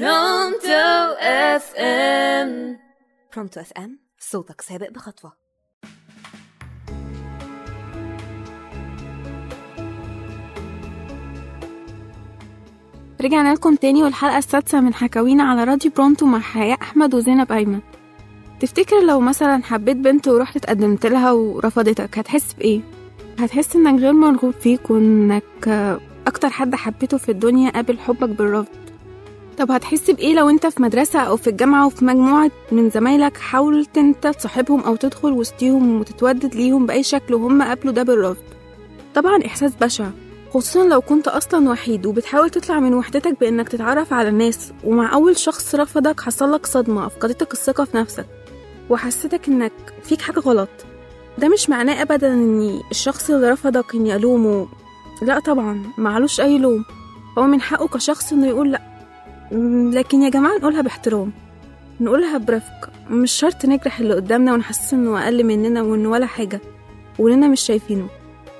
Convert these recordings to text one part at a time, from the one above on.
Pronto FM Pronto FM صوتك سابق بخطوة. رجعنا لكم تاني والحلقة السادسة من حكاوينا على راديو Pronto مع حياة أحمد وزينب أيمن. تفتكر لو مثلا حبيت بنت ورحت اتقدمت لها ورفضتك هتحس بإيه؟ هتحس إنك غير مرغوب فيك وإنك أكتر حد حبيته في الدنيا قابل حبك بالرفض. طب هتحس بإيه لو أنت في مدرسة أو في الجامعة وفي مجموعة من زمايلك حاولت أنت تصاحبهم أو تدخل وسطيهم وتتودد ليهم بأي شكل وهم قابلوا ده بالرفض؟ طبعا إحساس بشع خصوصا لو كنت أصلا وحيد وبتحاول تطلع من وحدتك بإنك تتعرف على الناس ومع أول شخص رفضك حصلك صدمة أفقدتك الثقة في نفسك وحسيتك إنك فيك حاجة غلط. ده مش معناه أبدا إن الشخص اللي رفضك إني ألومه لا طبعا معلوش أي لوم. هو من حقه كشخص إنه يقول لأ. لكن يا جماعة نقولها باحترام. نقولها برفق. مش شرط نجرح اللي قدامنا ونحسس إنه أقل مننا وإنه ولا حاجة. وإننا مش شايفينه.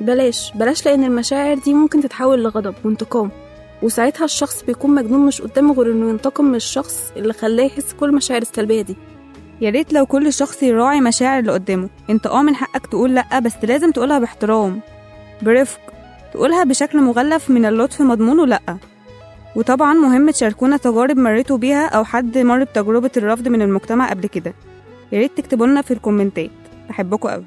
بلاش. بلاش لأن المشاعر دي ممكن تتحول لغضب وانتقام. وساعتها الشخص بيكون مجنون مش قدامه غير إنه ينتقم من الشخص اللي خلاه يحس كل المشاعر السلبية دي. يا ريت لو كل شخص يراعي مشاعر اللي قدامه. أنت آه من حقك تقول لأ بس لازم تقولها باحترام. برفق. تقولها بشكل مغلف من اللطف مضمونه لأ. وطبعا مهم تشاركونا تجارب مريتوا بيها أو حد مر بتجربة الرفض من المجتمع قبل كده. يا ريت تكتبوا لنا في الكومنتات. بحبكم قوي